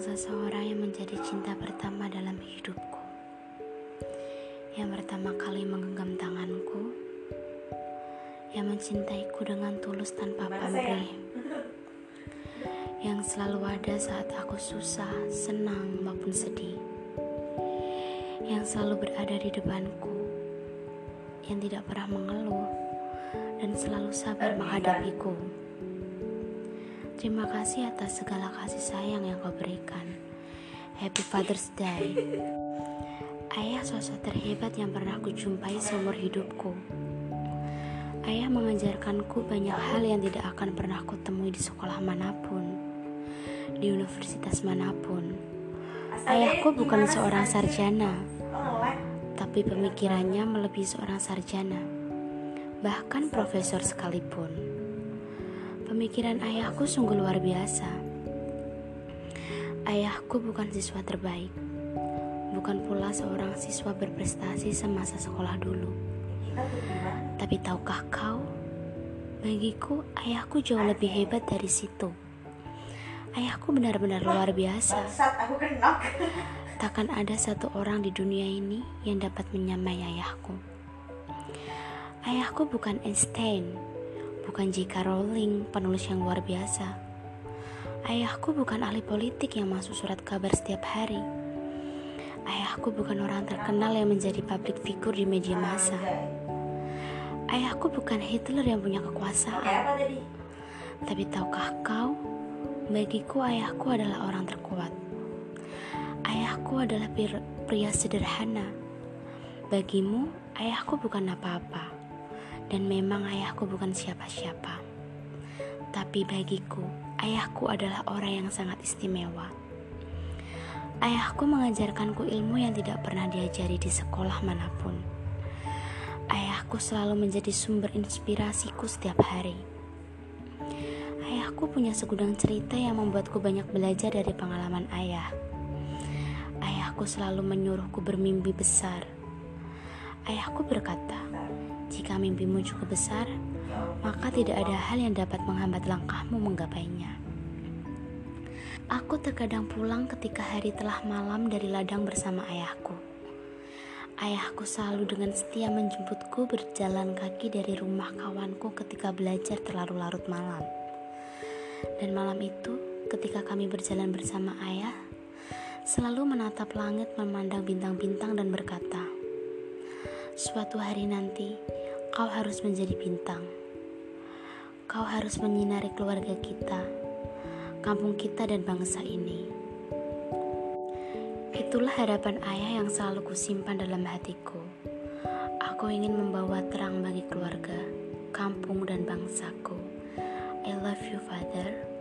menjadi cinta pertama dalam hidupku. Yang pertama kali menggenggam tanganku, yang mencintaiku dengan tulus tanpa pamrih. Yang selalu ada saat aku susah, senang maupun sedih. Yang selalu berada di depanku, yang tidak pernah mengeluh dan selalu sabar menghadapiku. Terima kasih atas segala kasih sayang yang kau berikan. Happy Father's Day. Ayah sosok terhebat yang pernah kujumpai seumur hidupku. Ayah mengajarkanku banyak hal yang tidak akan pernah kutemui di sekolah mana pun, di universitas mana pun. Ayahku bukan seorang sarjana, tapi pemikirannya melebihi seorang sarjana, bahkan profesor sekalipun. Pemikiran ayahku sungguh luar biasa. Ayahku bukan siswa terbaik, bukan pula seorang siswa berprestasi semasa sekolah dulu. Tapi tahukah kau, bagiku ayahku jauh lebih hebat dari situ. Ayahku benar-benar luar biasa. Takkan ada satu orang di dunia ini yang dapat menyamai ayahku. Ayahku bukan Einstein, bukan J.K. Rowling, penulis yang luar biasa. Ayahku bukan ahli politik yang masuk surat kabar setiap hari. Ayahku bukan orang terkenal yang menjadi public figure di media massa. Ayahku bukan Hitler yang punya kekuasaan. Tapi tahukah kau, bagiku ayahku adalah orang terkuat. Ayahku adalah pria sederhana. Bagimu, ayahku bukan apa-apa dan memang ayahku bukan siapa-siapa. Tapi bagiku, ayahku adalah orang yang sangat istimewa. Ayahku mengajarkanku ilmu yang tidak pernah diajari di sekolah mana pun. Ayahku selalu menjadi sumber inspirasiku setiap hari. Ayahku punya segudang cerita yang membuatku banyak belajar dari pengalaman ayah. Ayahku selalu menyuruhku bermimpi besar. Ayahku berkata, jika mimpimu cukup besar, maka tidak ada hal yang dapat menghambat langkahmu menggapainya. Aku terkadang pulang ketika hari telah malam dari ladang bersama ayahku. Ayahku selalu dengan setia menjemputku berjalan kaki dari rumah kawanku ketika belajar terlalu larut malam. Dan malam itu, ketika kami berjalan bersama ayah, selalu menatap langit memandang bintang-bintang dan berkata, Suatu hari nanti, Kau harus menjadi bintang. Kau harus menyinari keluarga kita, kampung kita, dan bangsa ini. Itulah harapan ayah yang selalu kusimpan dalam hatiku. Aku ingin membawa terang bagi keluarga, kampung, dan bangsaku. I love you, Father.